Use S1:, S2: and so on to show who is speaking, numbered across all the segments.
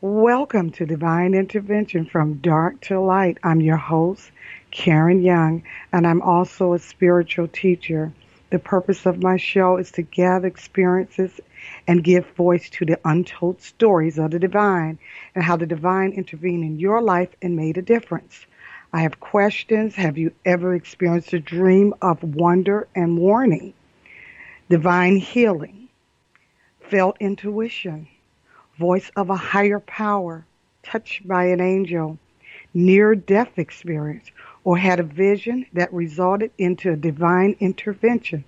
S1: Welcome to Divine Intervention from Dark to Light. I'm your host, Karen Young, and I'm also a spiritual teacher. The purpose of my show is to gather experiences and give voice to the untold stories of the divine and how the divine intervened in your life and made a difference. I have questions. Have you ever experienced a dream of wonder and warning? Divine healing, felt intuition voice of a higher power, touched by an angel, near death experience, or had a vision that resulted into a divine intervention?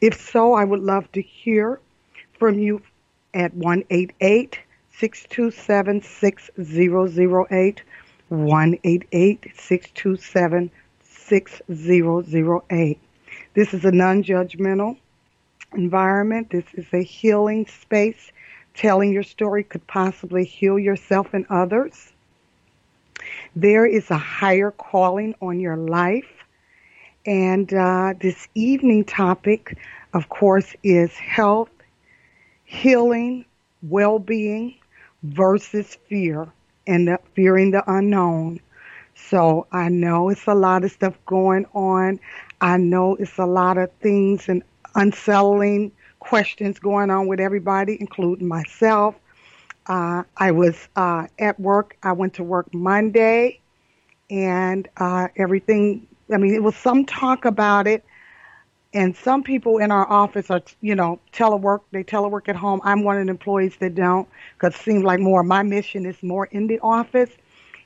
S1: If so, I would love to hear from you at 188 627 6008. 188 627 6008. This is a non judgmental environment. This is a healing space telling your story could possibly heal yourself and others. There is a higher calling on your life. And uh, this evening topic, of course, is health, healing, well being versus fear and the, fearing the unknown. So I know it's a lot of stuff going on. I know it's a lot of things and unsettling questions going on with everybody, including myself. Uh, I was uh, at work. I went to work Monday, and uh, everything. I mean, it was some talk about it, and some people in our office are, you know, telework. They telework at home. I'm one of the employees that don't, because it seems like more. My mission is more in the office,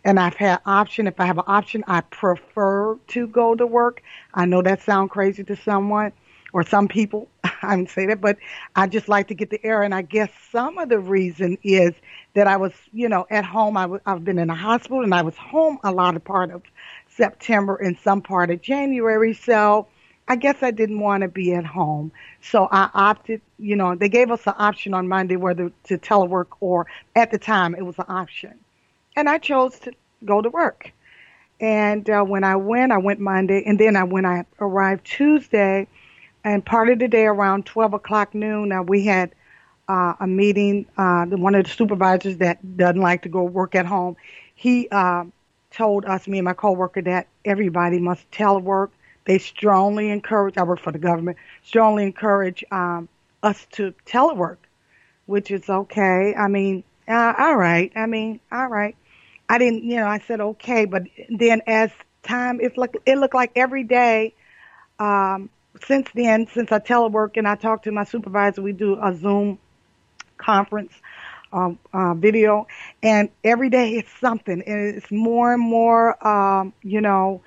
S1: and I've had option. If I have an option, I prefer to go to work. I know that sounds crazy to someone or some people, I would say that, but I just like to get the air. And I guess some of the reason is that I was, you know, at home. i w- I've been in a hospital and I was home a lot of part of September and some part of January. So I guess I didn't want to be at home. So I opted, you know, they gave us an option on Monday whether to telework or at the time it was an option. And I chose to go to work. And uh, when I went, I went Monday, and then I when I arrived Tuesday, and part of the day around 12 o'clock noon, we had uh, a meeting. Uh, one of the supervisors that doesn't like to go work at home, he uh, told us, me and my coworker, that everybody must telework. They strongly encourage. I work for the government. Strongly encourage um, us to telework, which is okay. I mean, uh, all right. I mean, all right. I didn't, you know, I said okay, but then as time, it looked it looked like every day. Um, since then, since I telework and I talk to my supervisor, we do a Zoom conference um, uh, video, and every day it's something, and it's more and more, um, you know,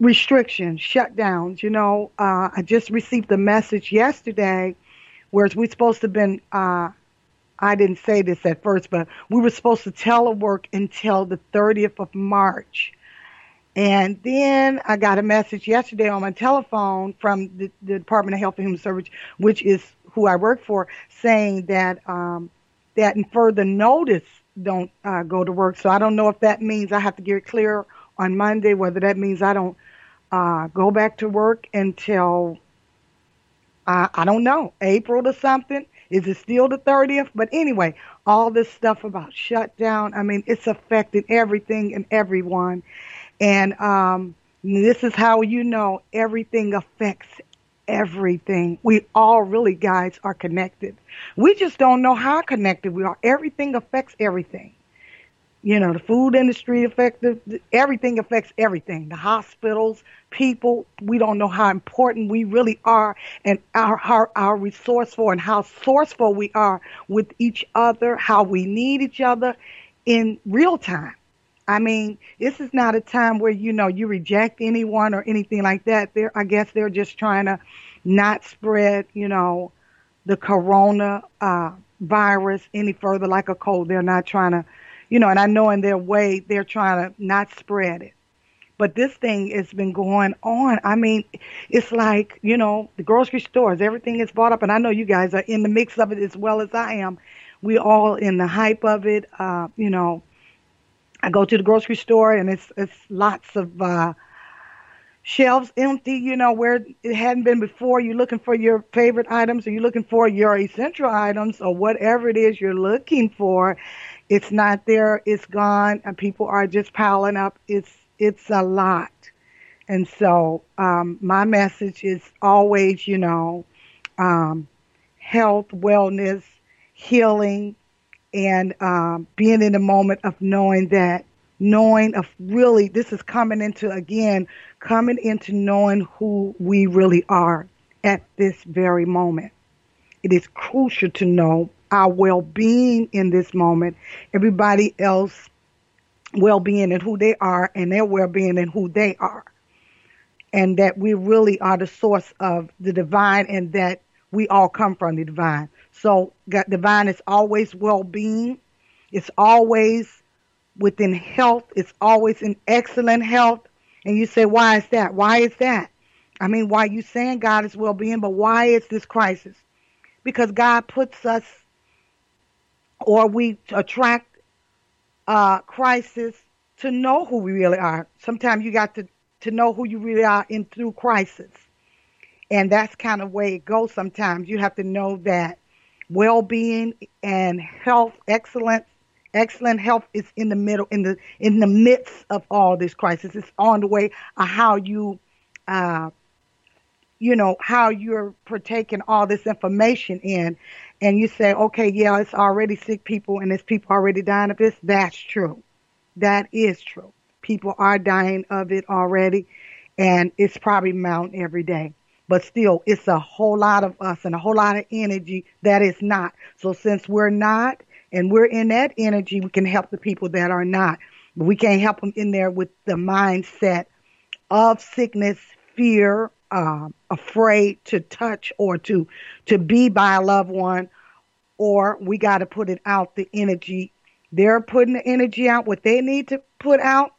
S1: restrictions, shutdowns. You know, uh, I just received a message yesterday, whereas we're supposed to have been. Uh, I didn't say this at first, but we were supposed to telework until the 30th of March. And then I got a message yesterday on my telephone from the, the Department of Health and Human Services, which is who I work for, saying that um, that in further notice don't uh, go to work. So I don't know if that means I have to get it clear on Monday, whether that means I don't uh, go back to work until I don't know April or something. Is it still the 30th? But anyway, all this stuff about shutdown, I mean, it's affecting everything and everyone. And um, this is how you know everything affects everything. We all really, guys, are connected. We just don't know how connected we are. Everything affects everything. You know, the food industry affects everything affects everything. The hospitals, people, we don't know how important we really are and our, how our resourceful and how sourceful we are with each other, how we need each other in real time. I mean, this is not a time where you know you reject anyone or anything like that. They're, I guess, they're just trying to not spread, you know, the corona uh, virus any further like a cold. They're not trying to, you know, and I know in their way they're trying to not spread it. But this thing has been going on. I mean, it's like, you know, the grocery stores, everything is bought up. And I know you guys are in the mix of it as well as I am. We all in the hype of it. Uh, you know, I go to the grocery store and it's it's lots of uh shelves empty, you know, where it hadn't been before. You're looking for your favorite items or you're looking for your essential items or whatever it is you're looking for. It's not there. It's gone. And people are just piling up. It's it's a lot. And so um, my message is always, you know, um, health, wellness, healing, and um, being in the moment of knowing that, knowing of really, this is coming into again, coming into knowing who we really are at this very moment. It is crucial to know our well-being in this moment. Everybody else well-being and who they are and their well-being and who they are. And that we really are the source of the divine and that we all come from the divine. So God, divine is always well-being. It's always within health. It's always in excellent health. And you say, why is that? Why is that? I mean, why you saying God is well-being, but why is this crisis? Because God puts us, or we attract uh, crisis to know who we really are. Sometimes you got to to know who you really are in through crisis, and that's kind of way it goes. Sometimes you have to know that well-being and health, excellent, excellent health is in the middle, in the in the midst of all this crisis. It's on the way of how you, uh, you know, how you're partaking all this information in, and you say, okay, yeah, it's already sick people and it's people already dying of this. That's true. That is true. People are dying of it already, and it's probably mounting every day but still it's a whole lot of us and a whole lot of energy that is not. So since we're not and we're in that energy, we can help the people that are not. But we can't help them in there with the mindset of sickness, fear, uh, afraid to touch or to to be by a loved one, or we got to put it out the energy. They're putting the energy out what they need to put out,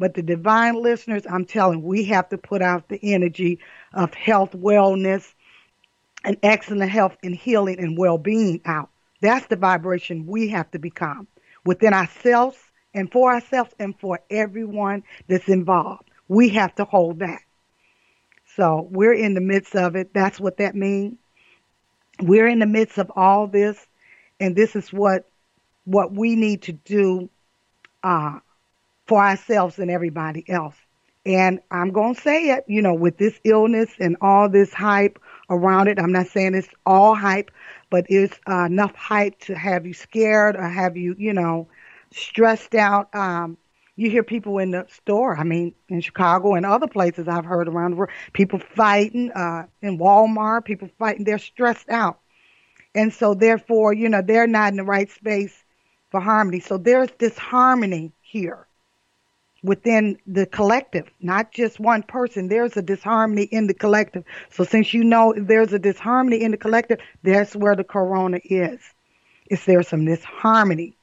S1: but the divine listeners, I'm telling, we have to put out the energy of health, wellness, and excellent health and healing and well-being out. That's the vibration we have to become within ourselves and for ourselves and for everyone that's involved. We have to hold that. So we're in the midst of it. That's what that means. We're in the midst of all this, and this is what what we need to do uh, for ourselves and everybody else. And I'm going to say it, you know, with this illness and all this hype around it, I'm not saying it's all hype, but it's uh, enough hype to have you scared or have you, you know, stressed out. Um, you hear people in the store, I mean, in Chicago and other places I've heard around the world, people fighting uh, in Walmart, people fighting, they're stressed out. And so, therefore, you know, they're not in the right space for harmony. So there's this harmony here within the collective, not just one person. There's a disharmony in the collective. So since you know there's a disharmony in the collective, that's where the corona is. Is there some disharmony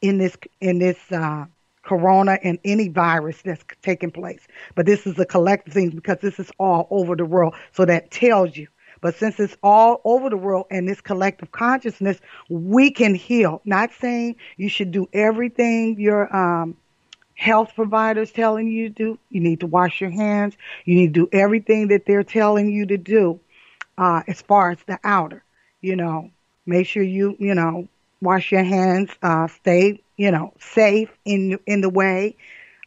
S1: in this in this uh, corona and any virus that's taking place? But this is a collective thing because this is all over the world. So that tells you. But since it's all over the world and this collective consciousness, we can heal. Not saying you should do everything your um, health providers telling you to do. You need to wash your hands. You need to do everything that they're telling you to do uh, as far as the outer. You know, make sure you, you know, wash your hands, uh, stay, you know, safe in, in the way.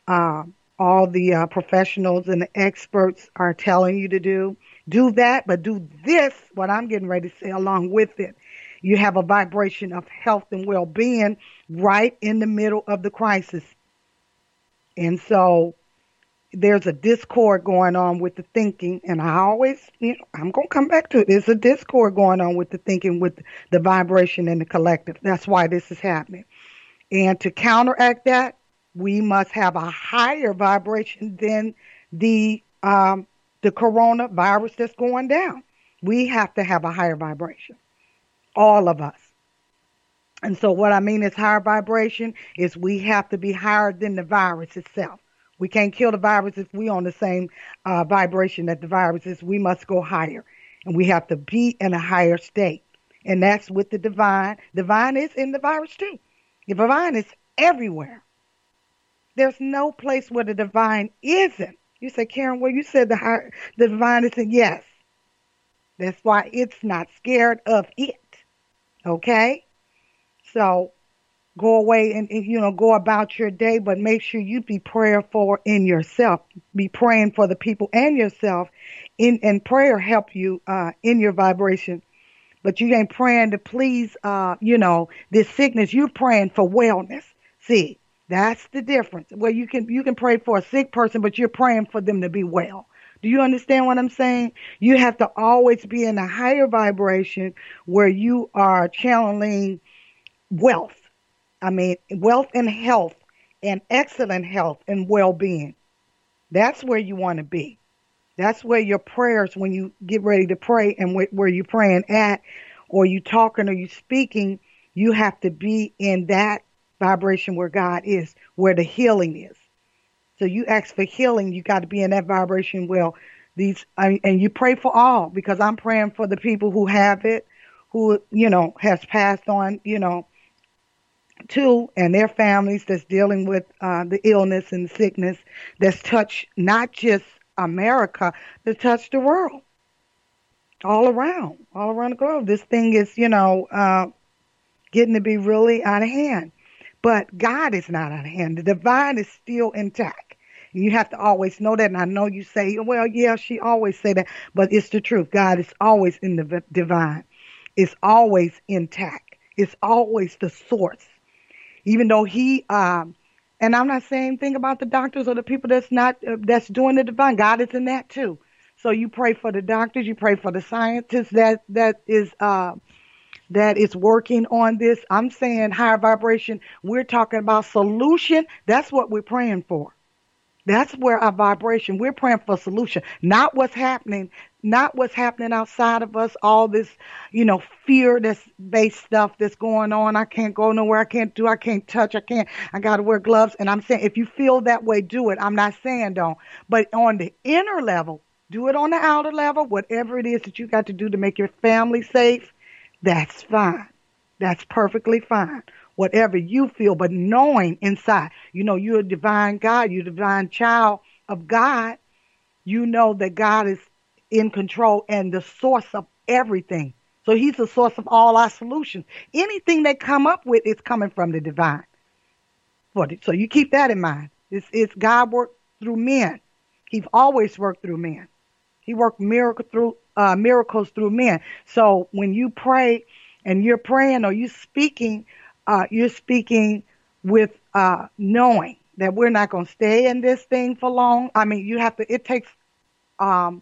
S1: Uh, all the uh, professionals and the experts are telling you to do. Do that, but do this, what I'm getting ready to say along with it. You have a vibration of health and well-being right in the middle of the crisis and so there's a discord going on with the thinking, and I always, you know, I'm going to come back to it. There's a discord going on with the thinking, with the vibration and the collective. That's why this is happening. And to counteract that, we must have a higher vibration than the um, the coronavirus that's going down. We have to have a higher vibration, all of us. And so what I mean is higher vibration is we have to be higher than the virus itself. We can't kill the virus if we're on the same uh, vibration that the virus is. We must go higher, and we have to be in a higher state. And that's with the divine. Divine is in the virus too. The divine is everywhere. There's no place where the divine isn't. You say, Karen, well, you said the higher, the divine isn't. Yes. That's why it's not scared of it. Okay? So go away and, you know go about your day but make sure you be prayerful in yourself. Be praying for the people and yourself in and prayer help you uh in your vibration. But you ain't praying to please uh you know this sickness. You're praying for wellness. See that's the difference. Where you can you can pray for a sick person but you're praying for them to be well. Do you understand what I'm saying? You have to always be in a higher vibration where you are channeling wealth I mean, wealth and health and excellent health and well being. That's where you want to be. That's where your prayers, when you get ready to pray and where you're praying at, or you talking or you speaking, you have to be in that vibration where God is, where the healing is. So you ask for healing, you got to be in that vibration. Well, these, and you pray for all because I'm praying for the people who have it, who, you know, has passed on, you know, too, and their families that's dealing with uh, the illness and sickness that's touched not just America, that touched the world, all around, all around the globe. This thing is, you know, uh, getting to be really out of hand. But God is not out of hand. The divine is still intact. You have to always know that. And I know you say, well, yeah, she always say that, but it's the truth. God is always in the divine. It's always intact. It's always the source even though he um and I'm not saying anything about the doctors or the people that's not uh, that's doing the divine. God is in that too. So you pray for the doctors, you pray for the scientists that that is uh that is working on this. I'm saying higher vibration. We're talking about solution. That's what we're praying for. That's where our vibration, we're praying for a solution, not what's happening, not what's happening outside of us, all this, you know, fear that's based stuff that's going on. I can't go nowhere. I can't do, I can't touch. I can't, I got to wear gloves. And I'm saying, if you feel that way, do it. I'm not saying don't, but on the inner level, do it on the outer level, whatever it is that you got to do to make your family safe. That's fine. That's perfectly fine whatever you feel, but knowing inside, you know, you're a divine God, you're a divine child of God. You know that God is in control and the source of everything. So he's the source of all our solutions. Anything they come up with is coming from the divine. So you keep that in mind. It's, it's God worked through men. He's always worked through men. He worked miracle through uh, miracles through men. So when you pray and you're praying or you're speaking uh, you're speaking with uh, knowing that we're not going to stay in this thing for long. I mean, you have to. It takes um,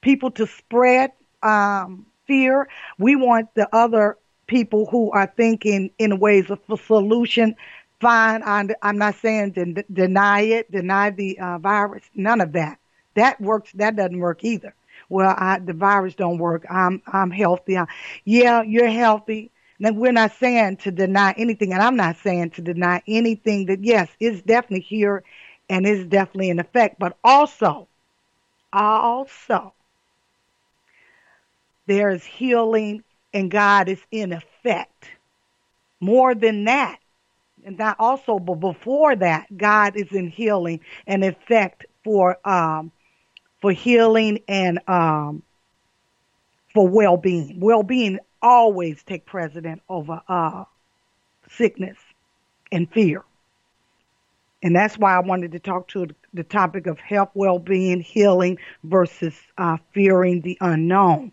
S1: people to spread um, fear. We want the other people who are thinking in ways of a solution. Fine, I'm, I'm not saying de- deny it, deny the uh, virus. None of that. That works. That doesn't work either. Well, I, the virus don't work. I'm I'm healthy. I, yeah, you're healthy now, we're not saying to deny anything, and I'm not saying to deny anything that, yes, it's definitely here and it's definitely in effect, but also, also, there is healing and God is in effect. More than that, and that also, but before that, God is in healing and effect for um, for healing and um, for well-being. Well-being always take precedent over uh, sickness and fear. And that's why I wanted to talk to the topic of health, well-being, healing versus uh, fearing the unknown.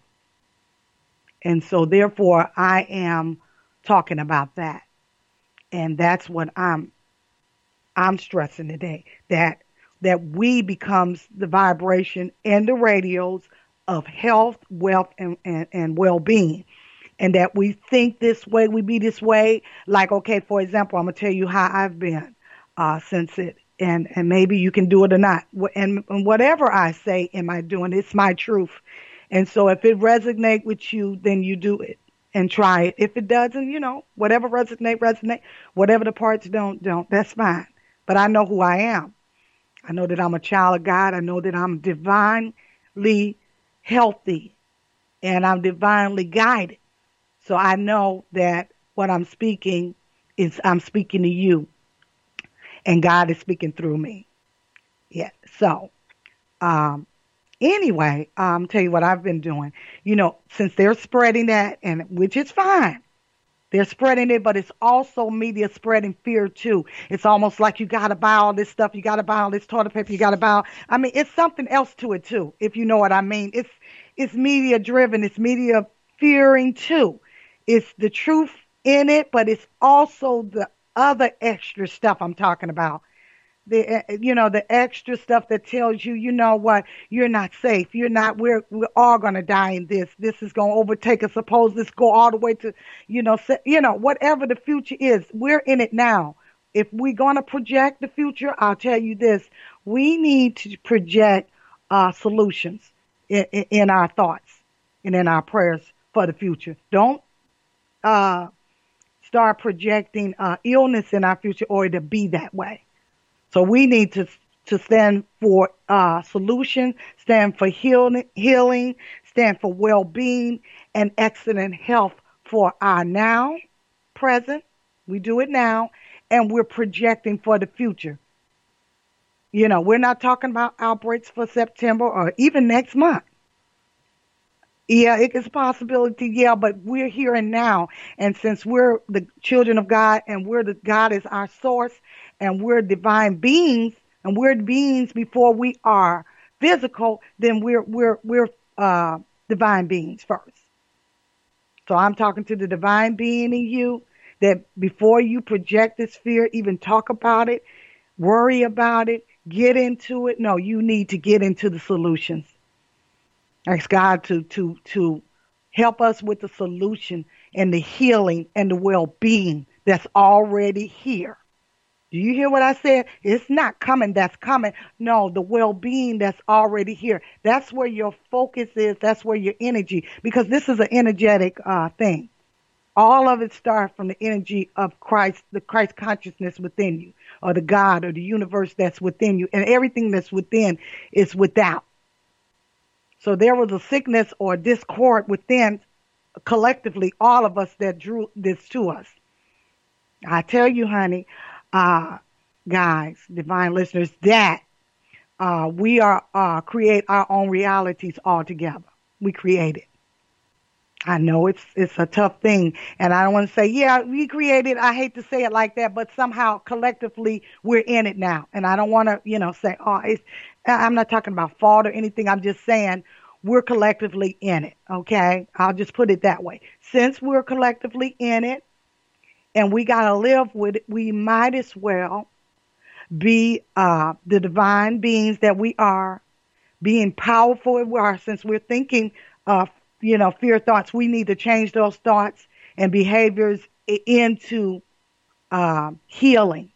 S1: And so therefore I am talking about that. And that's what I'm I'm stressing today that that we becomes the vibration and the radios of health, wealth, and, and, and well being. And that we think this way, we be this way. Like, okay, for example, I'm gonna tell you how I've been uh, since it, and and maybe you can do it or not. And, and whatever I say, am I doing? It's my truth. And so, if it resonate with you, then you do it and try it. If it doesn't, you know, whatever resonate, resonate. Whatever the parts don't, don't. That's fine. But I know who I am. I know that I'm a child of God. I know that I'm divinely healthy and I'm divinely guided. So I know that what I'm speaking is I'm speaking to you and God is speaking through me. Yeah. So, um, anyway, um, tell you what I've been doing. You know, since they're spreading that and which is fine. They're spreading it, but it's also media spreading fear too. It's almost like you got to buy all this stuff, you got to buy all this toilet paper, you got to buy. I mean, it's something else to it too, if you know what I mean. It's it's media driven, it's media fearing too. It's the truth in it, but it's also the other extra stuff I'm talking about. The eh, eh, you know the extra stuff that tells you you know what you're not safe. You're not we're we're all to die in this. This is to overtake us. Suppose this go all the way to you know se- you know whatever the future is we're in it now. If we're to project the future i'll tell you this we need to project uh, solutions in, in, in our thoughts and in our prayers for the future. Don't uh, start projecting uh, illness in our future or to be that way so we need to to stand for uh, solution, stand for healing, healing, stand for well-being and excellent health for our now, present. We do it now, and we're projecting for the future. You know, we're not talking about outbreaks for September or even next month. Yeah, it is a possibility, yeah, but we're here and now. And since we're the children of God and we're the God is our source and we're divine beings and we're beings before we are physical, then we're we're we're uh, divine beings first. So I'm talking to the divine being in you that before you project this fear, even talk about it, worry about it, get into it. No, you need to get into the solutions. Ask God to to to help us with the solution and the healing and the well-being that's already here. Do you hear what I said? It's not coming, that's coming. No, the well being that's already here. That's where your focus is. That's where your energy, because this is an energetic uh, thing. All of it starts from the energy of Christ, the Christ consciousness within you, or the God or the universe that's within you. And everything that's within is without. So there was a sickness or discord within collectively all of us that drew this to us. I tell you, honey, uh, guys, divine listeners, that uh, we are uh, create our own realities altogether. We create it. I know it's it's a tough thing, and I don't want to say, yeah, we created. I hate to say it like that, but somehow collectively we're in it now, and I don't want to, you know, say, oh, it's. I'm not talking about fault or anything. I'm just saying we're collectively in it. Okay, I'll just put it that way. Since we're collectively in it, and we got to live with it, we might as well be uh, the divine beings that we are, being powerful we are, since we're thinking, uh, you know, fear thoughts. We need to change those thoughts and behaviors into uh, healing,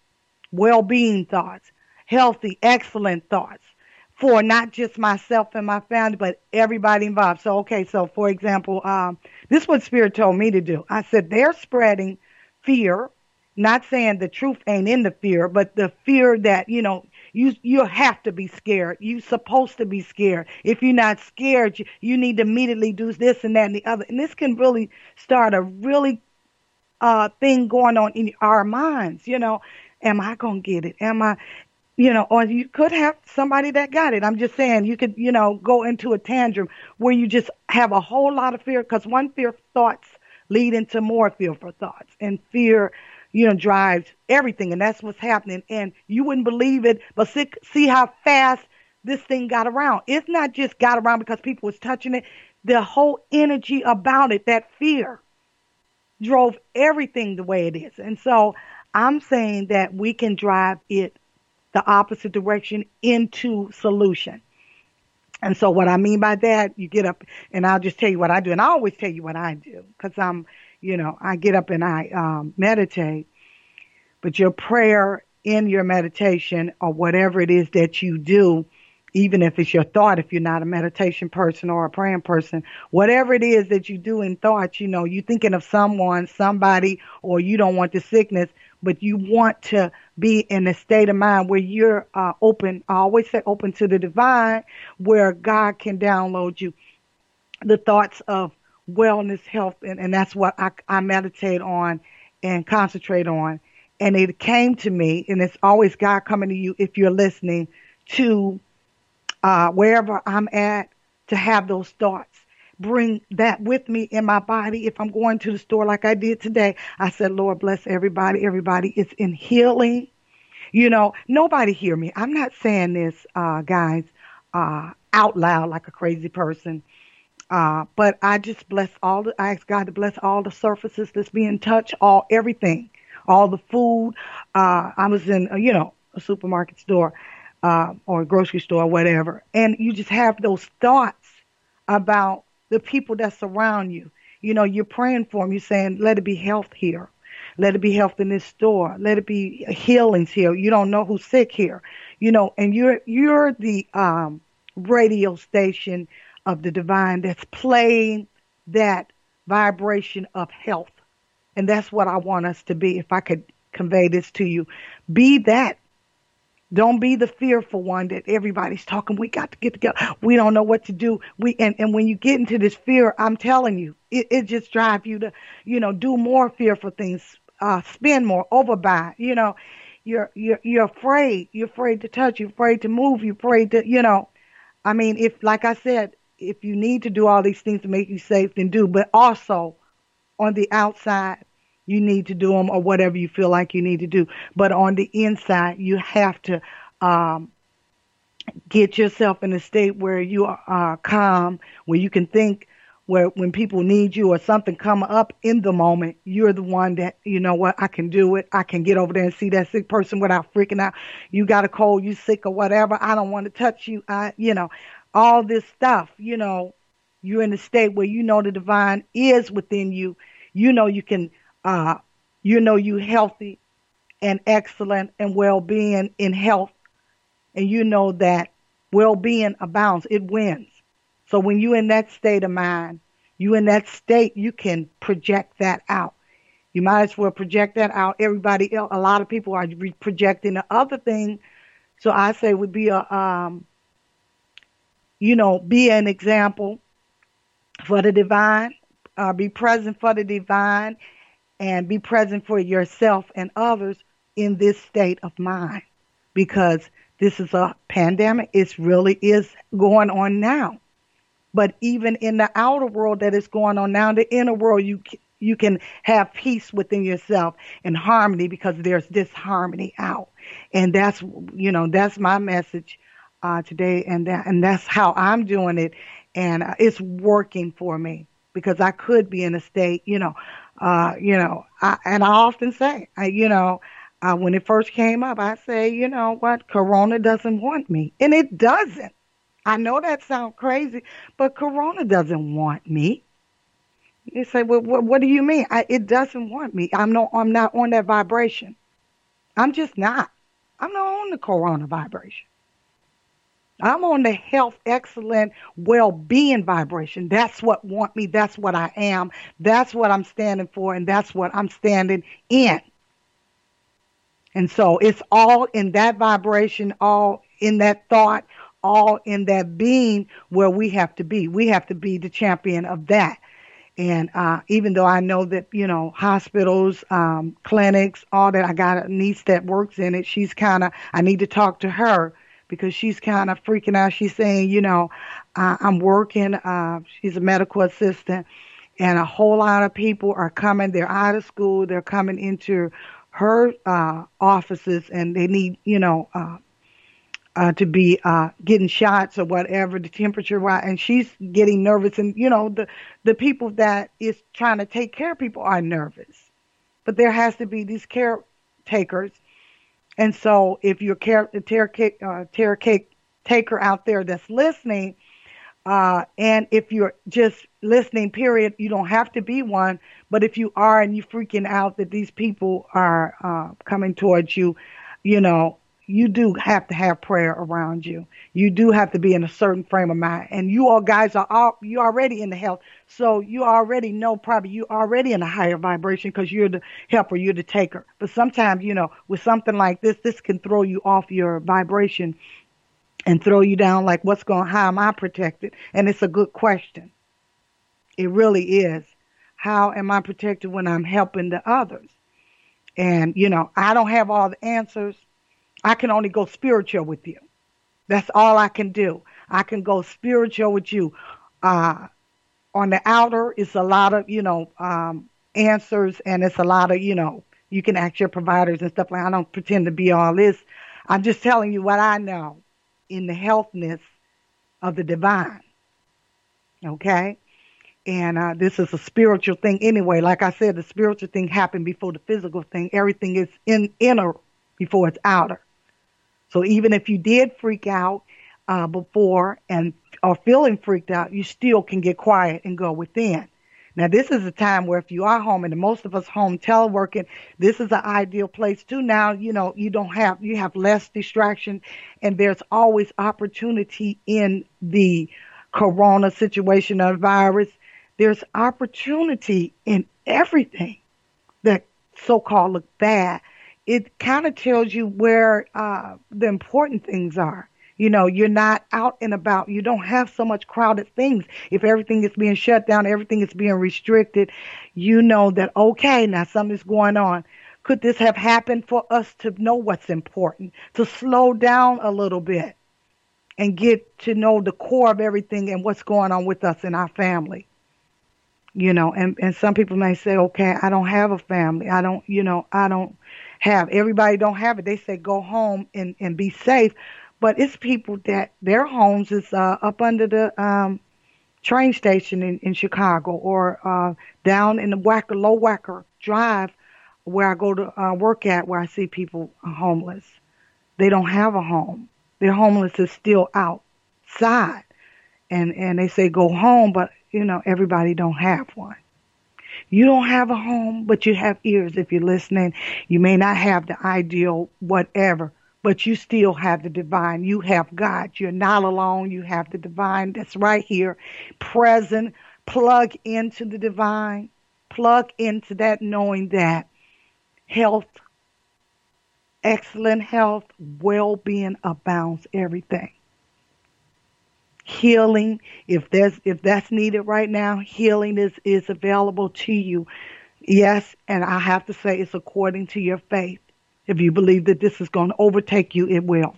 S1: well-being thoughts, healthy, excellent thoughts for not just myself and my family, but everybody involved. So, okay, so for example, um, this is what Spirit told me to do. I said they're spreading fear, not saying the truth ain't in the fear, but the fear that, you know, you you have to be scared. You're supposed to be scared. If you're not scared, you, you need to immediately do this and that and the other. And this can really start a really uh thing going on in our minds, you know. Am I gonna get it? Am I you know, or you could have somebody that got it. I'm just saying you could, you know, go into a tantrum where you just have a whole lot of fear because one fear thoughts lead into more fearful thoughts and fear you know drives everything and that's what's happening and you wouldn't believe it but see, see how fast this thing got around it's not just got around because people was touching it the whole energy about it that fear drove everything the way it is and so i'm saying that we can drive it the opposite direction into solution and so what I mean by that, you get up and I'll just tell you what I do. And I always tell you what I do because I'm, you know, I get up and I um, meditate. But your prayer in your meditation or whatever it is that you do, even if it's your thought, if you're not a meditation person or a praying person, whatever it is that you do in thoughts, you know, you're thinking of someone, somebody, or you don't want the sickness, but you want to be in a state of mind where you're uh, open. I always say open to the divine, where God can download you the thoughts of wellness, health, and, and that's what I, I meditate on and concentrate on. And it came to me, and it's always God coming to you if you're listening to uh, wherever I'm at to have those thoughts bring that with me in my body. If I'm going to the store like I did today, I said, Lord, bless everybody. Everybody is in healing. You know, nobody hear me. I'm not saying this, uh, guys, uh, out loud like a crazy person. Uh, but I just bless all the, I ask God to bless all the surfaces that's being touched, all, everything, all the food. Uh, I was in, uh, you know, a supermarket store, uh, or a grocery store, or whatever. And you just have those thoughts about the people that surround you. You know, you're praying for them. You're saying, let it be health here. Let it be health in this store. Let it be healings here. You don't know who's sick here. You know, and you're, you're the, um, radio station of the divine that's playing that vibration of health. And that's what I want us to be. If I could convey this to you, be that. Don't be the fearful one that everybody's talking. We got to get together. We don't know what to do. We and, and when you get into this fear, I'm telling you, it, it just drives you to, you know, do more fearful things, uh, spend more, overbuy. You know, you're you're you're afraid. You're afraid to touch. You're afraid to move. You're afraid to, you know, I mean, if like I said, if you need to do all these things to make you safe, then do. But also on the outside, you need to do them or whatever you feel like you need to do. But on the inside, you have to um, get yourself in a state where you are calm, where you can think. Where when people need you or something come up in the moment, you're the one that you know what I can do it. I can get over there and see that sick person without freaking out. You got a cold, you sick or whatever. I don't want to touch you. I, you know, all this stuff, you know, you're in a state where you know the divine is within you. You know you can, uh, you know you healthy and excellent and well-being in health. And you know that well-being abounds. It wins. So when you're in that state of mind, you in that state, you can project that out. You might as well project that out. Everybody else, a lot of people are projecting the other thing. So I say would be a, um, you know, be an example for the divine, uh, be present for the divine, and be present for yourself and others in this state of mind because this is a pandemic. It really is going on now. But even in the outer world that is going on now, the inner world, you you can have peace within yourself and harmony because there's disharmony out, and that's you know that's my message uh, today, and that and that's how I'm doing it, and uh, it's working for me because I could be in a state, you know, uh, you know, I, and I often say, I, you know, uh, when it first came up, I say, you know what, Corona doesn't want me, and it doesn't. I know that sounds crazy, but Corona doesn't want me. You say, well, what, what do you mean? I, it doesn't want me. I'm no, I'm not on that vibration. I'm just not. I'm not on the Corona vibration. I'm on the health, excellent, well-being vibration. That's what want me. That's what I am. That's what I'm standing for, and that's what I'm standing in. And so it's all in that vibration, all in that thought, all in that being where we have to be. We have to be the champion of that. And uh, even though I know that, you know, hospitals, um, clinics, all that, I got a niece that works in it. She's kind of, I need to talk to her because she's kind of freaking out. She's saying, you know, uh, I'm working. Uh, she's a medical assistant, and a whole lot of people are coming. They're out of school. They're coming into her uh, offices, and they need, you know, uh, uh, to be uh, getting shots or whatever the temperature right and she's getting nervous and you know the the people that is trying to take care of people are nervous but there has to be these caretakers and so if you're a terror cake, uh, terror cake taker out there that's listening, uh, and if you're just listening, period, you don't have to be one. But if you are and you're freaking out that these people are uh, coming towards you, you know, you do have to have prayer around you. You do have to be in a certain frame of mind. And you all guys are all, you already in the health. So you already know probably you already in a higher vibration because you're the helper, you're the taker. But sometimes, you know, with something like this, this can throw you off your vibration and throw you down like what's going, how am I protected? And it's a good question. It really is. How am I protected when I'm helping the others? And, you know, I don't have all the answers I can only go spiritual with you. That's all I can do. I can go spiritual with you. Uh, on the outer, it's a lot of, you know, um, answers and it's a lot of, you know, you can ask your providers and stuff like I don't pretend to be all this. I'm just telling you what I know in the healthness of the divine. Okay? And uh, this is a spiritual thing anyway. Like I said, the spiritual thing happened before the physical thing. Everything is in inner before it's outer. So even if you did freak out uh, before and are feeling freaked out, you still can get quiet and go within. Now, this is a time where if you are home, and most of us home teleworking, this is an ideal place too. Now, you know, you don't have, you have less distraction, and there's always opportunity in the corona situation or virus. There's opportunity in everything that so-called look bad. It kind of tells you where uh, the important things are. You know, you're not out and about. You don't have so much crowded things. If everything is being shut down, everything is being restricted, you know that, okay, now something's going on. Could this have happened for us to know what's important, to slow down a little bit and get to know the core of everything and what's going on with us in our family? You know, and, and some people may say, okay, I don't have a family. I don't, you know, I don't have, everybody don't have it. They say go home and, and be safe but it's people that their homes is uh, up under the um, train station in, in Chicago or uh, down in the Wacker, Low Wacker Drive where I go to uh, work at where I see people homeless. They don't have a home. Their homeless is still outside. And, and they say go home, but you know, everybody don't have one. You don't have a home, but you have ears if you're listening. You may not have the ideal whatever, but you still have the divine. You have God. You're not alone. You have the divine that's right here, present. Plug into the divine. Plug into that knowing that health, excellent health, well being abounds everything. Healing, if there's if that's needed right now, healing is, is available to you. Yes, and I have to say it's according to your faith. If you believe that this is going to overtake you, it will.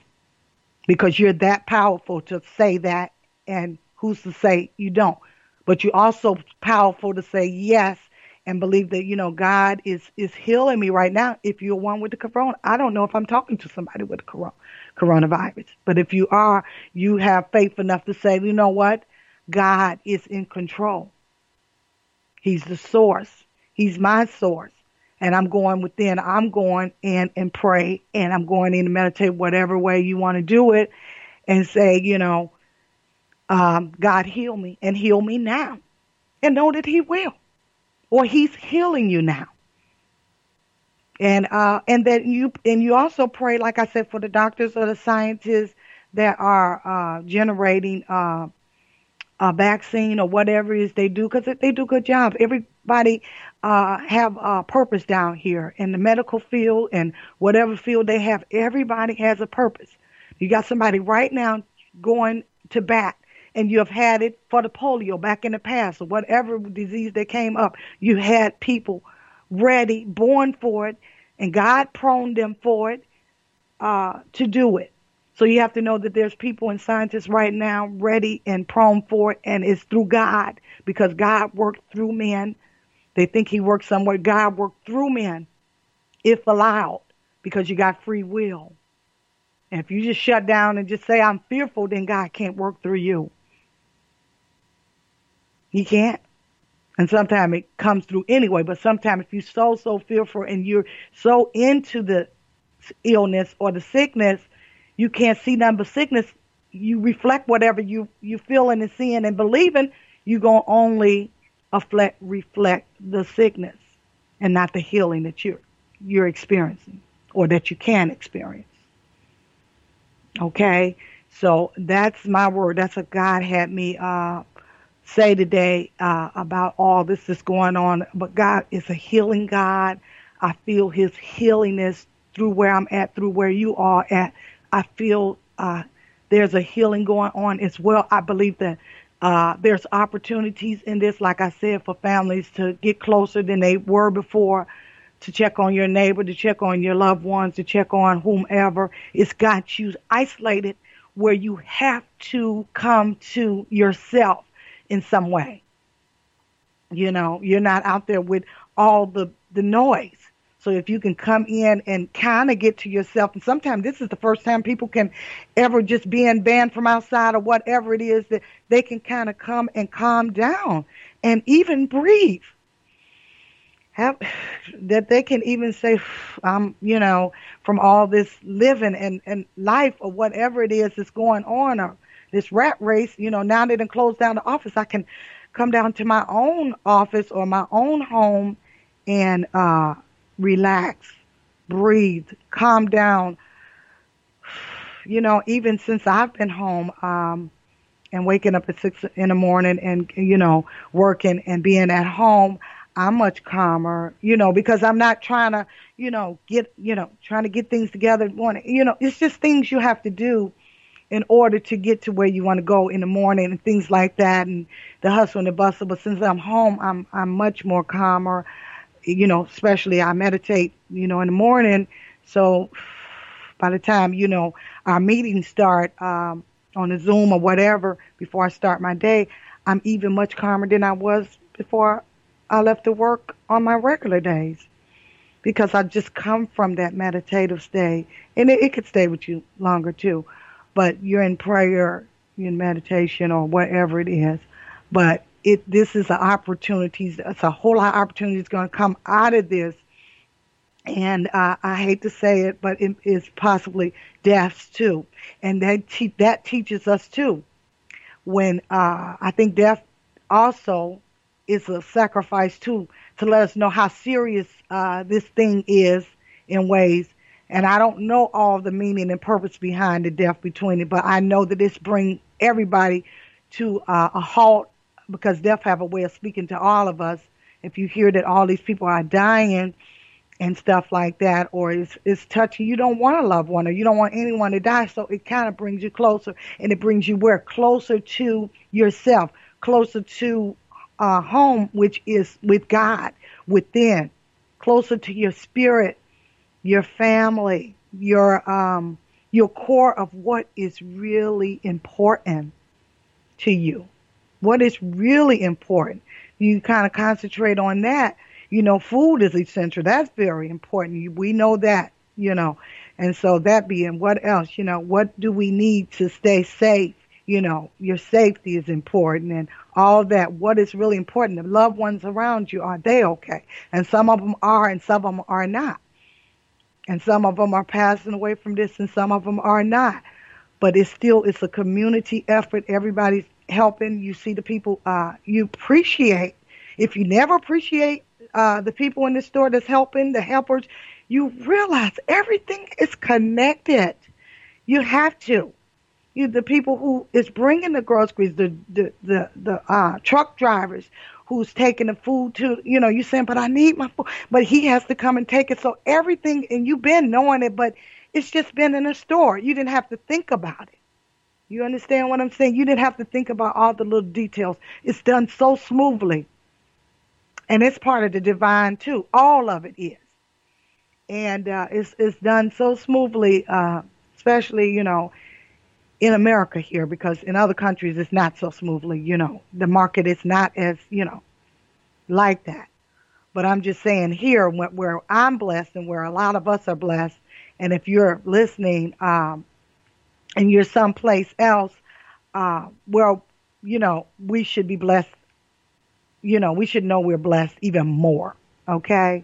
S1: Because you're that powerful to say that, and who's to say you don't? But you're also powerful to say yes and believe that, you know, God is, is healing me right now. If you're one with the corona, I don't know if I'm talking to somebody with the corona, coronavirus. But if you are, you have faith enough to say, you know what? God is in control. He's the source. He's my source and I'm going within. I'm going in and pray and I'm going in to meditate whatever way you want to do it and say, you know, um, God heal me and heal me now and know that he will or he's healing you now. And, uh, and that you, and you also pray, like I said, for the doctors or the scientists that are, uh, generating, uh, a vaccine or whatever it is they do because they do good job. Everybody uh, have a purpose down here in the medical field and whatever field they have. Everybody has a purpose. You got somebody right now going to bat and you have had it for the polio back in the past or whatever disease that came up. You had people ready, born for it, and God prone them for it uh, to do it. So you have to know that there's people and scientists right now ready and prone for it, and it's through God because God worked through men they think he worked somewhere. God worked through men, if allowed, because you got free will. And if you just shut down and just say, I'm fearful, then God can't work through you. He can't. And sometimes it comes through anyway, but sometimes if you're so, so fearful and you're so into the illness or the sickness, you can't see nothing but sickness. You reflect whatever you, you feeling and seeing and believing, you're going to only reflect, reflect the sickness and not the healing that you're, you're experiencing or that you can experience. Okay? So that's my word. That's what God had me uh, say today uh, about all this that's going on. But God is a healing God. I feel His healingness through where I'm at, through where you are at. I feel uh, there's a healing going on as well. I believe that uh, there's opportunities in this, like I said, for families to get closer than they were before, to check on your neighbor, to check on your loved ones, to check on whomever. It's got you isolated where you have to come to yourself in some way. You know, you're not out there with all the the noise. So if you can come in and kind of get to yourself, and sometimes this is the first time people can ever just being banned from outside or whatever it is that they can kind of come and calm down and even breathe. Have that they can even say, um, you know, from all this living and, and life or whatever it is that's going on or this rat race, you know, now they done closed down the office, I can come down to my own office or my own home and uh relax, breathe, calm down. You know, even since I've been home, um, and waking up at six in the morning and, you know, working and being at home, I'm much calmer, you know, because I'm not trying to, you know, get, you know, trying to get things together. You know, it's just things you have to do in order to get to where you want to go in the morning and things like that and the hustle and the bustle. But since I'm home, I'm, I'm much more calmer you know, especially I meditate, you know, in the morning. So by the time, you know, our meetings start um, on a Zoom or whatever, before I start my day, I'm even much calmer than I was before I left to work on my regular days because I just come from that meditative state. And it, it could stay with you longer too, but you're in prayer, you're in meditation or whatever it is. But it this is an opportunity. It's a whole lot of opportunities going to come out of this. And uh, I hate to say it, but it is possibly deaths too. And that te- that teaches us too. When uh, I think death also is a sacrifice too to let us know how serious uh, this thing is in ways. And I don't know all the meaning and purpose behind the death between it, but I know that it's bring everybody to uh, a halt because death have a way of speaking to all of us. If you hear that all these people are dying and stuff like that, or it's, it's touching, you don't want a loved one or you don't want anyone to die. So it kind of brings you closer and it brings you where? Closer to yourself, closer to uh, home, which is with God within, closer to your spirit, your family, your, um, your core of what is really important to you what is really important. You kind of concentrate on that. You know, food is essential. That's very important. We know that, you know. And so that being what else, you know, what do we need to stay safe? You know, your safety is important and all that. What is really important? The loved ones around you, are they okay? And some of them are and some of them are not. And some of them are passing away from this and some of them are not. But it's still, it's a community effort. Everybody's helping. You see the people uh, you appreciate. If you never appreciate uh, the people in the store that's helping, the helpers, you realize everything is connected. You have to. You, the people who is bringing the groceries, the the the, the uh, truck drivers who's taking the food to, you know, you're saying, but I need my food, but he has to come and take it. So everything, and you've been knowing it, but it's just been in a store. You didn't have to think about it. You understand what I'm saying? You didn't have to think about all the little details. It's done so smoothly. And it's part of the divine too. All of it is. And uh, it's, it's done so smoothly, uh, especially, you know, in America here, because in other countries it's not so smoothly, you know. The market is not as, you know, like that. But I'm just saying here, where I'm blessed and where a lot of us are blessed, and if you're listening, um, and you're someplace else, uh, well, you know, we should be blessed. You know, we should know we're blessed even more. Okay.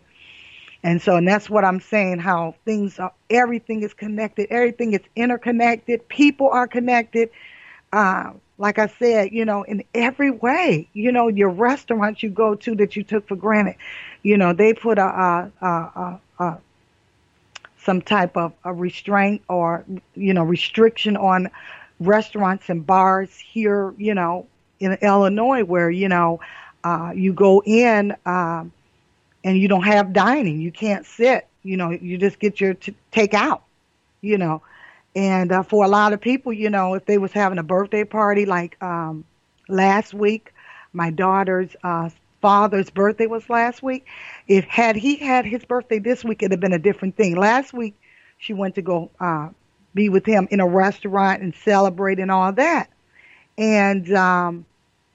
S1: And so, and that's what I'm saying, how things are, everything is connected. Everything is interconnected. People are connected. Uh, like I said, you know, in every way, you know, your restaurants you go to that you took for granted, you know, they put a, a, a, a some type of a restraint or you know restriction on restaurants and bars here you know in Illinois where you know uh, you go in um, and you don't have dining you can't sit you know you just get your t- take out you know and uh, for a lot of people you know if they was having a birthday party like um, last week my daughter's uh, father's birthday was last week. If had he had his birthday this week, it'd have been a different thing. Last week, she went to go uh, be with him in a restaurant and celebrate and all that, and um,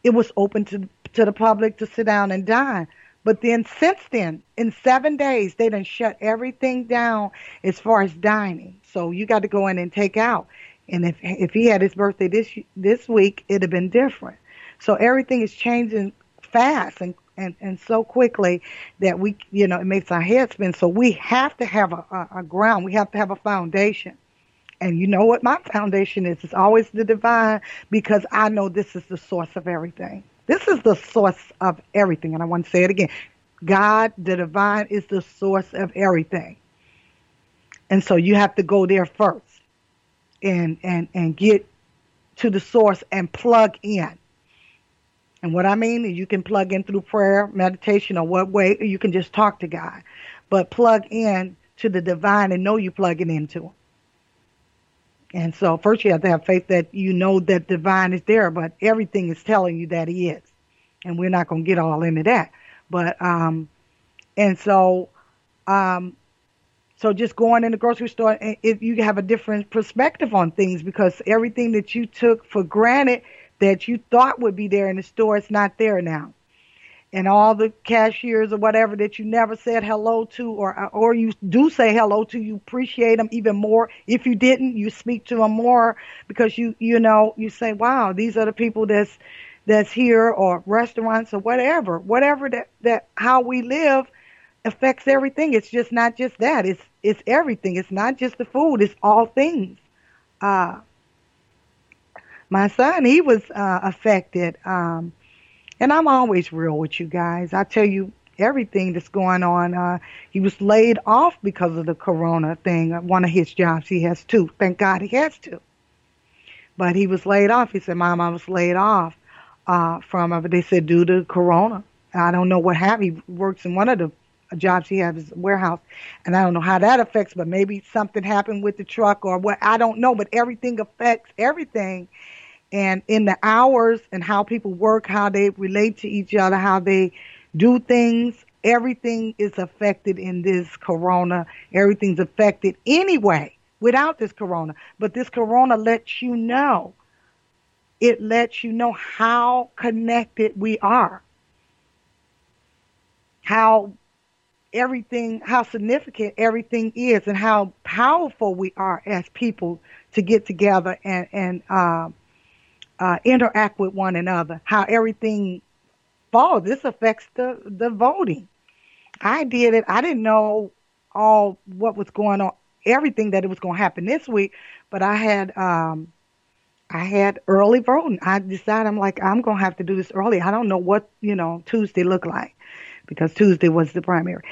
S1: it was open to to the public to sit down and dine. But then since then, in seven days, they done shut everything down as far as dining. So you got to go in and take out. And if if he had his birthday this this week, it'd have been different. So everything is changing fast and and and so quickly that we you know it makes our head spin. So we have to have a, a, a ground. We have to have a foundation. And you know what my foundation is? It's always the divine because I know this is the source of everything. This is the source of everything. And I want to say it again. God, the divine, is the source of everything. And so you have to go there first and, and, and get to the source and plug in. And what I mean is you can plug in through prayer, meditation, or what way, or you can just talk to God. But plug in to the divine and know you're plugging into Him. And so first you have to have faith that you know that divine is there, but everything is telling you that he is. And we're not going to get all into that. But, um, and so, um, so just going in the grocery store, if you have a different perspective on things because everything that you took for granted that you thought would be there in the store, it's not there now and all the cashiers or whatever that you never said hello to or or you do say hello to you appreciate them even more. If you didn't you speak to them more because you you know you say wow these are the people that's that's here or restaurants or whatever. Whatever that that how we live affects everything. It's just not just that. It's it's everything. It's not just the food. It's all things. Uh my son he was uh affected um and I'm always real with you guys. I tell you everything that's going on. Uh, he was laid off because of the corona thing. One of his jobs, he has two. Thank God he has two. But he was laid off. He said, Mom, I was laid off uh, from, uh, they said, due to corona. I don't know what happened. He works in one of the jobs he has, warehouse. And I don't know how that affects, but maybe something happened with the truck or what. I don't know, but everything affects everything and in the hours and how people work, how they relate to each other, how they do things, everything is affected in this corona. Everything's affected anyway without this corona. But this corona lets you know. It lets you know how connected we are. How everything, how significant everything is and how powerful we are as people to get together and, and, um, uh, interact with one another, how everything falls. This affects the, the voting. I did it. I didn't know all what was going on, everything that it was going to happen this week, but I had, um, I had early voting. I decided I'm like, I'm going to have to do this early. I don't know what, you know, Tuesday looked like because Tuesday was the primary.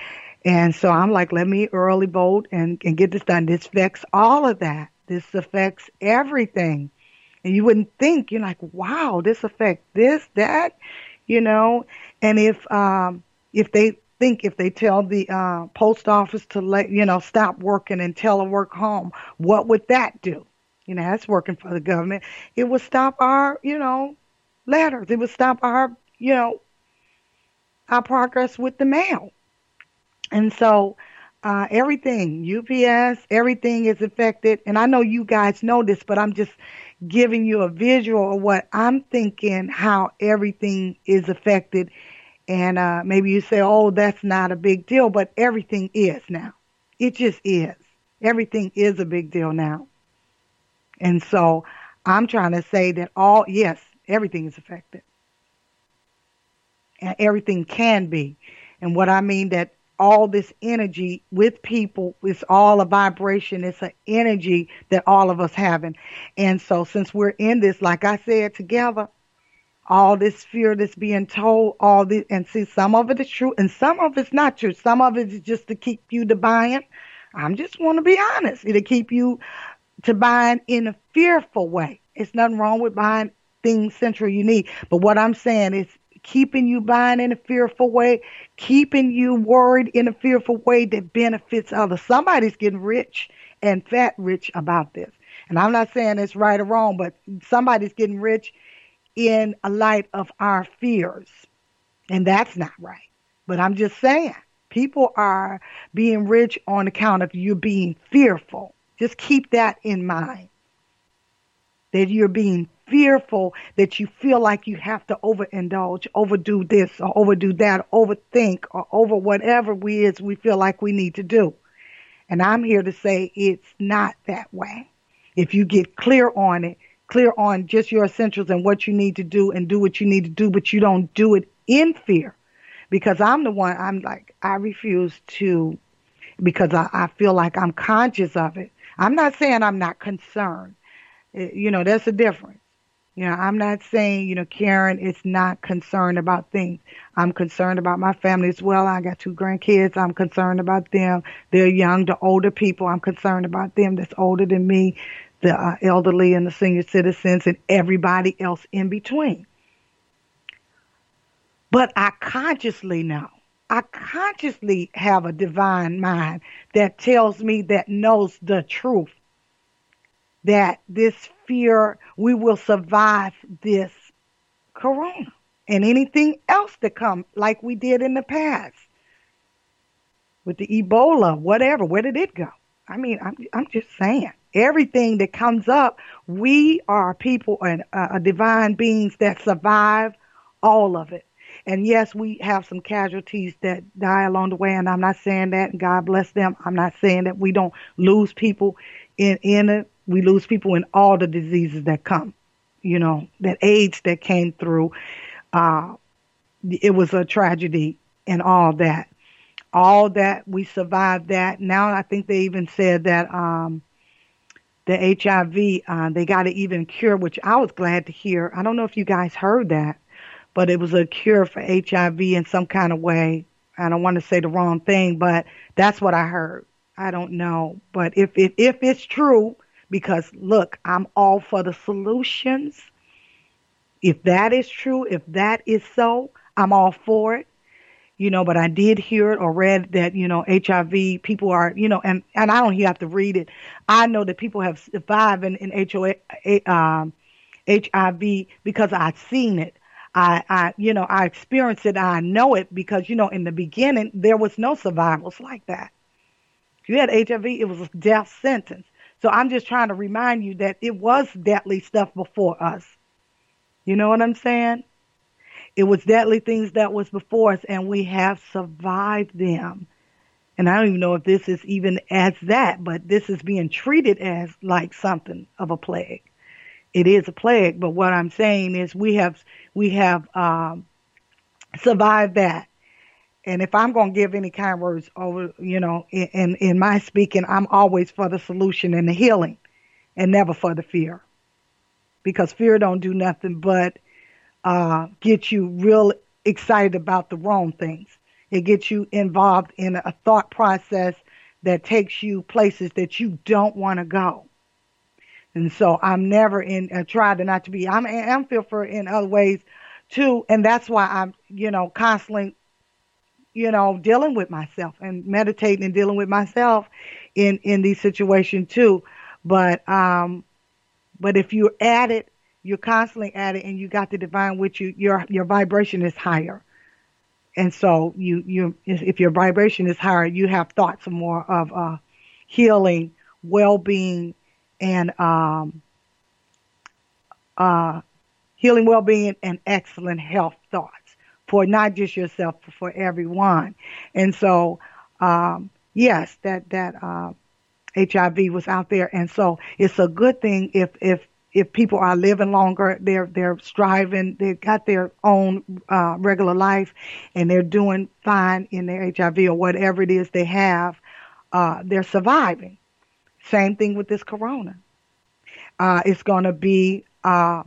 S1: And so I'm like, let me early vote and, and get this done. This affects all of that. This affects everything and you wouldn't think you're like wow this affect this that you know? And if um if they think if they tell the uh post office to let you know stop working and telework home what would that do? You know that's working for the government. It would stop our you know letters. It would stop our you know our progress with the mail. And so uh, everything, UPS, everything is affected. And I know you guys know this, but I'm just giving you a visual of what I'm thinking, how everything is affected. And uh, maybe you say, oh, that's not a big deal, but everything is now. It just is. Everything is a big deal now. And so I'm trying to say that all, yes, everything is affected. And everything can be. And what I mean that all this energy with people. It's all a vibration. It's an energy that all of us having. And so since we're in this, like I said, together, all this fear that's being told, all this, and see, some of it is true and some of it's not true. Some of it is just to keep you to buying. I'm just want to be honest. It'll keep you to buying in a fearful way. It's nothing wrong with buying things central you need. But what I'm saying is keeping you buying in a fearful way, keeping you worried in a fearful way that benefits others. Somebody's getting rich and fat rich about this. And I'm not saying it's right or wrong, but somebody's getting rich in a light of our fears. And that's not right. But I'm just saying, people are being rich on account of you being fearful. Just keep that in mind. That you're being fearful, that you feel like you have to overindulge, overdo this or overdo that, overthink or over whatever we is we feel like we need to do. And I'm here to say it's not that way. If you get clear on it, clear on just your essentials and what you need to do and do what you need to do, but you don't do it in fear. Because I'm the one, I'm like, I refuse to, because I, I feel like I'm conscious of it. I'm not saying I'm not concerned. Eh, you know, that's a difference. You know, I'm not saying, you know, Karen is not concerned about things. I'm concerned about my family as well. I got two grandkids. I'm concerned about them. They're young to older people. I'm concerned about them that's older than me, the uh, elderly and the senior citizens and everybody else in between. But I consciously know, I consciously have a divine mind that tells me that knows the truth that this fear, we will survive this corona and anything else that come like we did in the past with the Ebola, whatever. Where did it go? I mean, I'm, I'm just saying everything that comes up, we are people and uh, divine beings that survive all of it. And yes, we have some casualties that die along the way, and I'm not saying that, God bless them. I'm not saying that we don't lose people in in it, we lose people in all the diseases that come. You know, that AIDS that came through, uh, it was a tragedy and all that. All that we survived that. Now I think they even said that um, the HIV uh, they got it even cure, which I was glad to hear. I don't know if you guys heard that, but it was a cure for HIV in some kind of way. I don't want to say the wrong thing, but that's what I heard. I don't know, but if it, if it's true, because look, I'm all for the solutions. If that is true, if that is so, I'm all for it. You know, but I did hear it or read that, you know, HIV people are, you know, and, and I don't have to read it. I know that people have survived in, in HOA, um, HIV because I've seen it. I, I, you know, I experienced it. I know it because, you know, in the beginning, there was no survivals like that. If you had HIV, it was a death sentence. So I'm just trying to remind you that it was deadly stuff before us. You know what I'm saying? It was deadly things that was before us and we have survived them. And I don't even know if this is even as that, but this is being treated as like something of a plague. It is a plague, but what I'm saying is we have we have um, survived that. And if I'm going to give any kind words over, you know, in, in my speaking, I'm always for the solution and the healing and never for the fear. Because fear don't do nothing but uh, get you real excited about the wrong things. It gets you involved in a thought process that takes you places that you don't want to go. And so I'm never in, I try to not to be, I'm, I'm fearful in other ways too. And that's why I'm, you know, constantly you know, dealing with myself and meditating and dealing with myself in, in these situations too. But, um, but if you're at it, you're constantly at it and you got the divine with you, your, your vibration is higher. And so you, you, if your vibration is higher, you have thoughts more of, uh, healing, well-being, and, um, uh, healing, well-being, and excellent health thoughts for not just yourself, but for everyone. And so, um, yes, that that uh, HIV was out there, and so it's a good thing if if if people are living longer, they're they're striving, they've got their own uh, regular life, and they're doing fine in their HIV or whatever it is they have, uh, they're surviving. Same thing with this corona. Uh, it's going to be uh,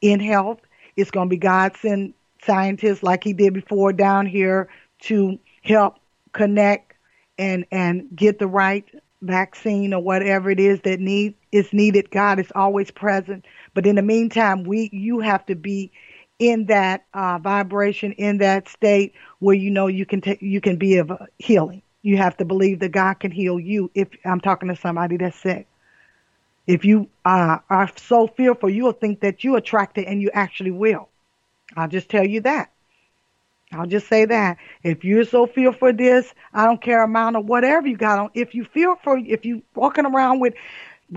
S1: in health. It's going to be God sent scientists like he did before down here to help connect and and get the right vaccine or whatever it is that need is needed. God is always present, but in the meantime, we you have to be in that uh, vibration, in that state where you know you can take you can be of healing. You have to believe that God can heal you. If I'm talking to somebody that's sick, if you uh, are so fearful, you'll think that you attract it, and you actually will. I'll just tell you that. I'll just say that. If you're so feel for this, I don't care amount of whatever you got on. If you feel for, if you walking around with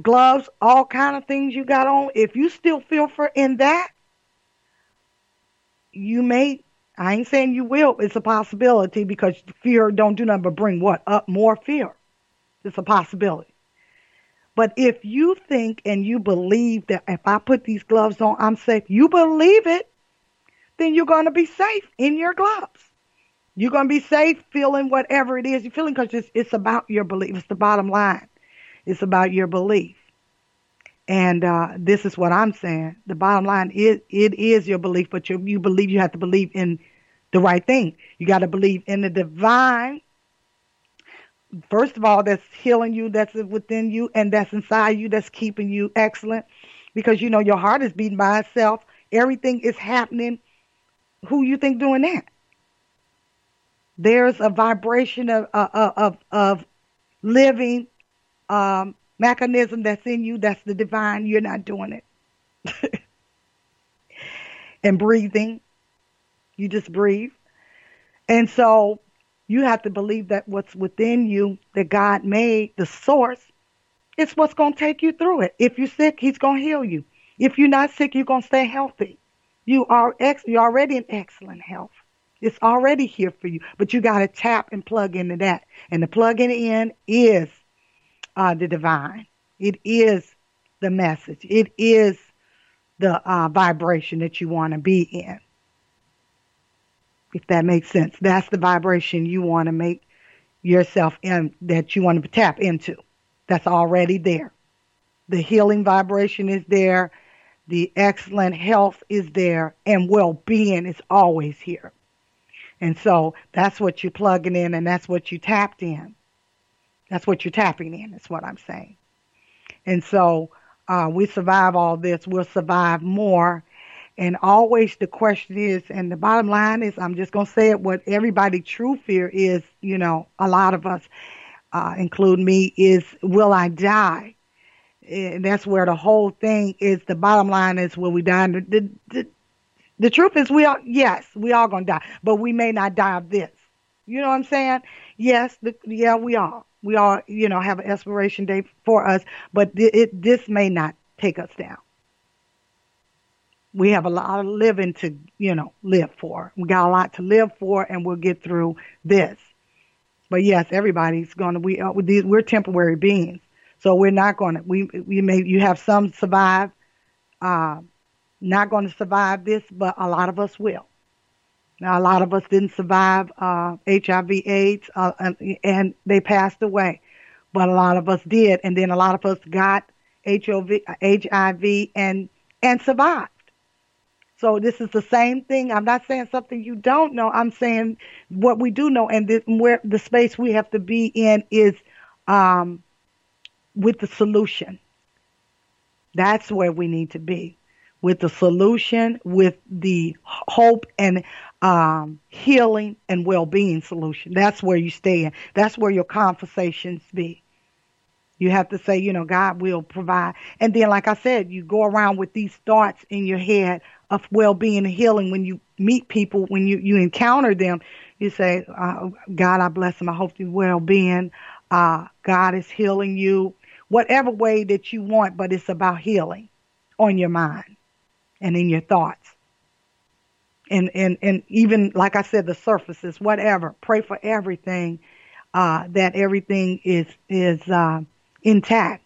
S1: gloves, all kind of things you got on, if you still feel for in that, you may I ain't saying you will, it's a possibility because fear don't do nothing but bring what? Up more fear. It's a possibility. But if you think and you believe that if I put these gloves on, I'm safe, you believe it, then you're going to be safe in your gloves. You're going to be safe feeling whatever it is you're feeling because it's, it's about your belief. It's the bottom line. It's about your belief. And uh, this is what I'm saying. The bottom line is it is your belief, but you, you believe you have to believe in the right thing. You got to believe in the divine first of all, that's healing you, that's within you, and that's inside you, that's keeping you excellent. Because you know your heart is beating by itself. Everything is happening. Who you think doing that? There's a vibration of of of, of living um, mechanism that's in you. That's the divine. You're not doing it. and breathing, you just breathe. And so you have to believe that what's within you that God made, the source, it's what's going to take you through it. If you're sick, He's going to heal you. If you're not sick, you're going to stay healthy. You are ex- you're already in excellent health. It's already here for you, but you got to tap and plug into that. And the plugging in is uh, the divine. It is the message. It is the uh, vibration that you want to be in if that makes sense. That's the vibration you want to make yourself in, that you want to tap into. That's already there. The healing vibration is there. The excellent health is there and well-being is always here. And so that's what you're plugging in and that's what you tapped in. That's what you're tapping in, is what I'm saying. And so uh, we survive all this. We'll survive more and always the question is, and the bottom line is, I'm just going to say it, what everybody true fear is, you know, a lot of us, uh, include me, is will I die? And that's where the whole thing is. The bottom line is, where we die? The, the, the, the truth is, we are, yes, we going to die, but we may not die of this. You know what I'm saying? Yes, the, yeah, we are. We all, you know, have an expiration date for us, but it, it, this may not take us down we have a lot of living to, you know, live for. We got a lot to live for, and we'll get through this. But yes, everybody's going to. We uh, we're temporary beings, so we're not going to. We we may you have some survive, uh, not going to survive this, but a lot of us will. Now, a lot of us didn't survive uh, HIV/AIDS, uh, and, and they passed away, but a lot of us did, and then a lot of us got HIV, HIV, and and survived. So this is the same thing. I'm not saying something you don't know. I'm saying what we do know, and where the space we have to be in is um, with the solution. That's where we need to be with the solution, with the hope and um, healing and well-being solution. That's where you stay. That's where your conversations be. You have to say, you know, God will provide. And then, like I said, you go around with these thoughts in your head of well-being and healing when you meet people, when you, you encounter them. You say, uh, God, I bless them. I hope you well-being. Uh, God is healing you, whatever way that you want, but it's about healing on your mind and in your thoughts. And, and, and even, like I said, the surfaces, whatever, pray for everything, uh, that everything is, is, uh, intact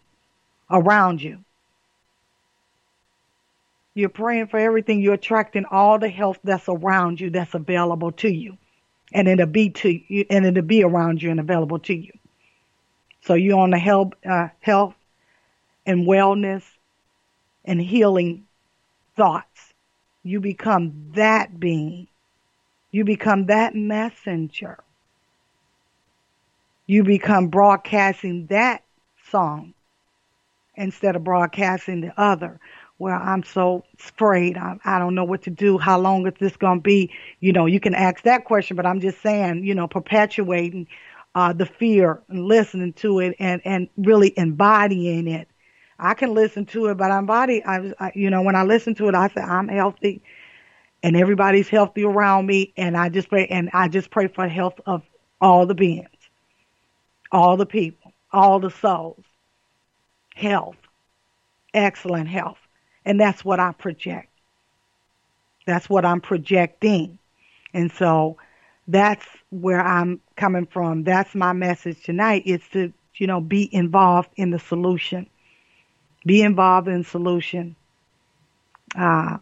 S1: around you. You're praying for everything. You're attracting all the health that's around you, that's available to you, and it'll be to you, and it'll be around you and available to you. So you're on the health, uh, health and wellness and healing thoughts. You become that being. You become that messenger. You become broadcasting that song instead of broadcasting the other. Well, I'm so afraid. I, I don't know what to do. How long is this going to be? You know, you can ask that question, but I'm just saying, you know, perpetuating uh, the fear and listening to it and, and really embodying it. I can listen to it, but I'm body, I, I, you know, when I listen to it, I say, I'm healthy and everybody's healthy around me. And I just pray, and I just pray for the health of all the beings, all the people all the souls. health, excellent health. And that's what I project. That's what I'm projecting. And so that's where I'm coming from. That's my message tonight is to, you know, be involved in the solution. Be involved in solution. Uh,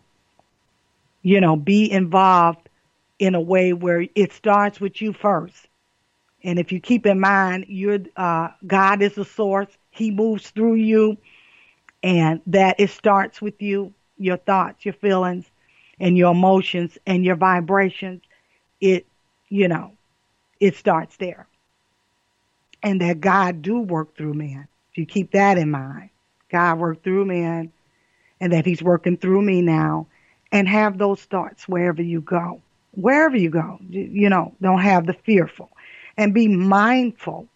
S1: you know, be involved in a way where it starts with you first. And if you keep in mind, you're, uh, God is the source. He moves through you and that it starts with you, your thoughts, your feelings, and your emotions and your vibrations. It, you know, it starts there. And that God do work through man. If you keep that in mind, God worked through man and that he's working through me now and have those thoughts wherever you go. Wherever you go, you know, don't have the fearful and be mindful.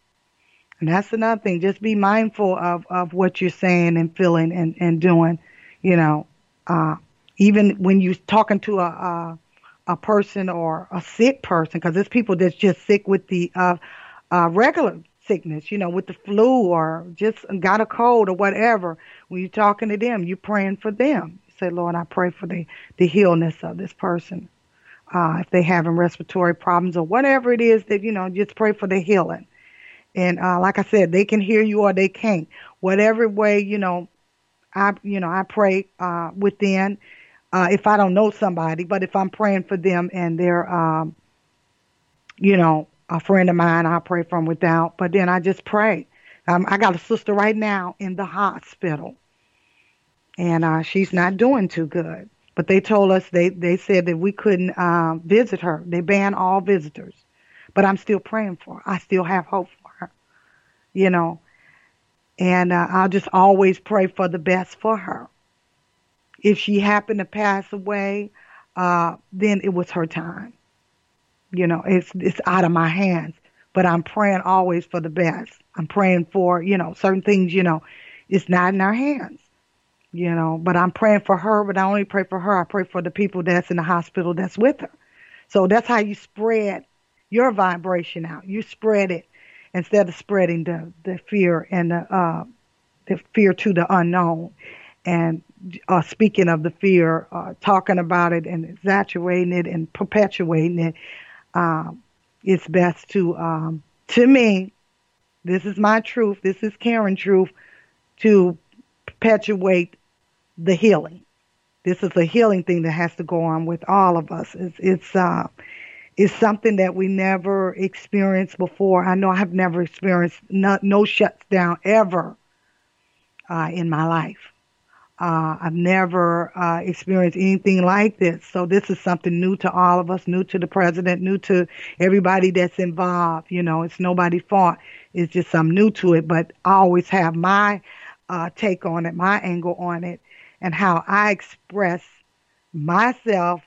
S1: And that's another thing. Just be mindful of, of what you're saying and feeling and, and doing, you know, uh, even when you're talking to a, a, a person or a sick person, because there's people that's just sick with the uh, uh, regular sickness, you know, with the flu or just got a cold or whatever. When you're talking to them, you're praying for them. You say, Lord, I pray for the the healness of this person. Uh, if they having respiratory problems or whatever it is that you know, just pray for the healing. And uh, like I said, they can hear you or they can't. Whatever way, you know, I you know I pray uh, within. Uh, if I don't know somebody, but if I'm praying for them and they're, um, you know, a friend of mine, I pray from without. But then I just pray. Um, I got a sister right now in the hospital, and uh, she's not doing too good. But they told us they they said that we couldn't um, visit her. They banned all visitors. But I'm still praying for her. I still have hope for her. You know, and uh, I'll just always pray for the best for her. If she happened to pass away, uh, then it was her time. You know, it's it's out of my hands. But I'm praying always for the best. I'm praying for, you know, certain things, you know, it's not in our hands. You know, but I'm praying for her, but I only pray for her. I pray for the people that's in the hospital that's with her. So that's how you spread your vibration out. You spread it instead of spreading the, the fear and the, uh, the fear to the unknown. And uh, speaking of the fear, uh, talking about it and exaggerating it and perpetuating it, um, it's best to, um, to me, this is my truth, this is Karen truth, to perpetuate the healing. This is a healing thing that has to go on with all of us. It's, it's, uh, is something that we never experienced before. I know I have never experienced no, no shuts down ever uh, in my life. Uh, I've never uh, experienced anything like this. So this is something new to all of us, new to the president, new to everybody that's involved. You know, it's nobody's fault. It's just I'm new to it, but I always have my uh, take on it, my angle on it, and how I express myself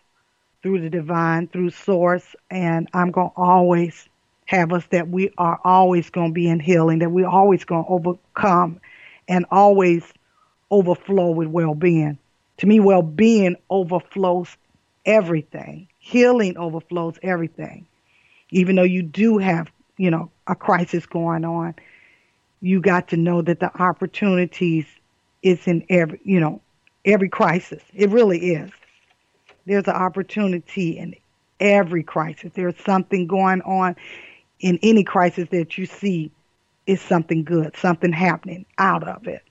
S1: through the divine, through source, and I'm going to always have us that we are always going to be in healing, that we're always going to overcome and always overflow with well-being. To me, well-being overflows everything. Healing overflows everything. Even though you do have, you know, a crisis going on, you got to know that the opportunities is in every, you know, every crisis. It really is. There's an opportunity in every crisis. There's something going on in any crisis that you see is something good, something happening out of it.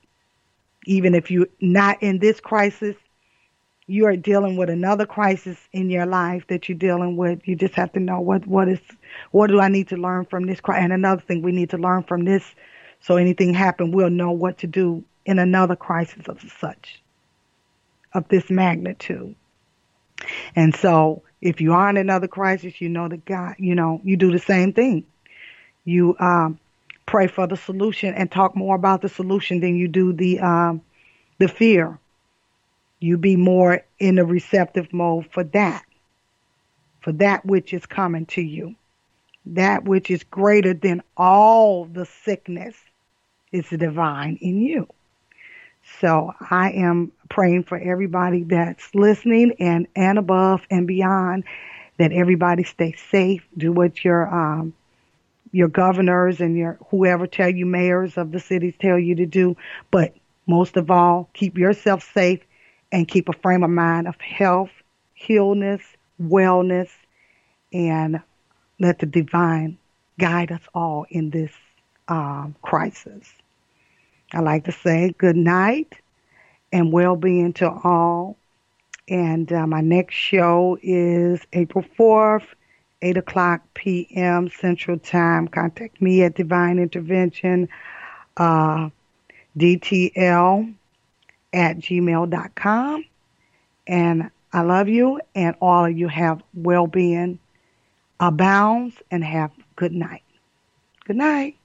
S1: Even if you're not in this crisis, you are dealing with another crisis in your life that you're dealing with. You just have to know what what is what do I need to learn from this crisis. And another thing we need to learn from this, so anything happen, we'll know what to do in another crisis of such, of this magnitude. And so if you are in another crisis, you know that God, you know, you do the same thing. You um, pray for the solution and talk more about the solution than you do the um, the fear. You be more in a receptive mode for that, for that which is coming to you, that which is greater than all the sickness is divine in you. So I am praying for everybody that's listening and, and above and beyond that everybody stay safe, do what you're, um, your governors and your whoever tell you mayors of the cities tell you to do. But most of all, keep yourself safe and keep a frame of mind of health, healness, wellness, and let the divine guide us all in this um, crisis. I like to say good night and well being to all. And uh, my next show is April 4th, 8 o'clock p.m. Central Time. Contact me at Divine Intervention, uh, DTL at gmail.com. And I love you, and all of you have well being abounds and have good night. Good night.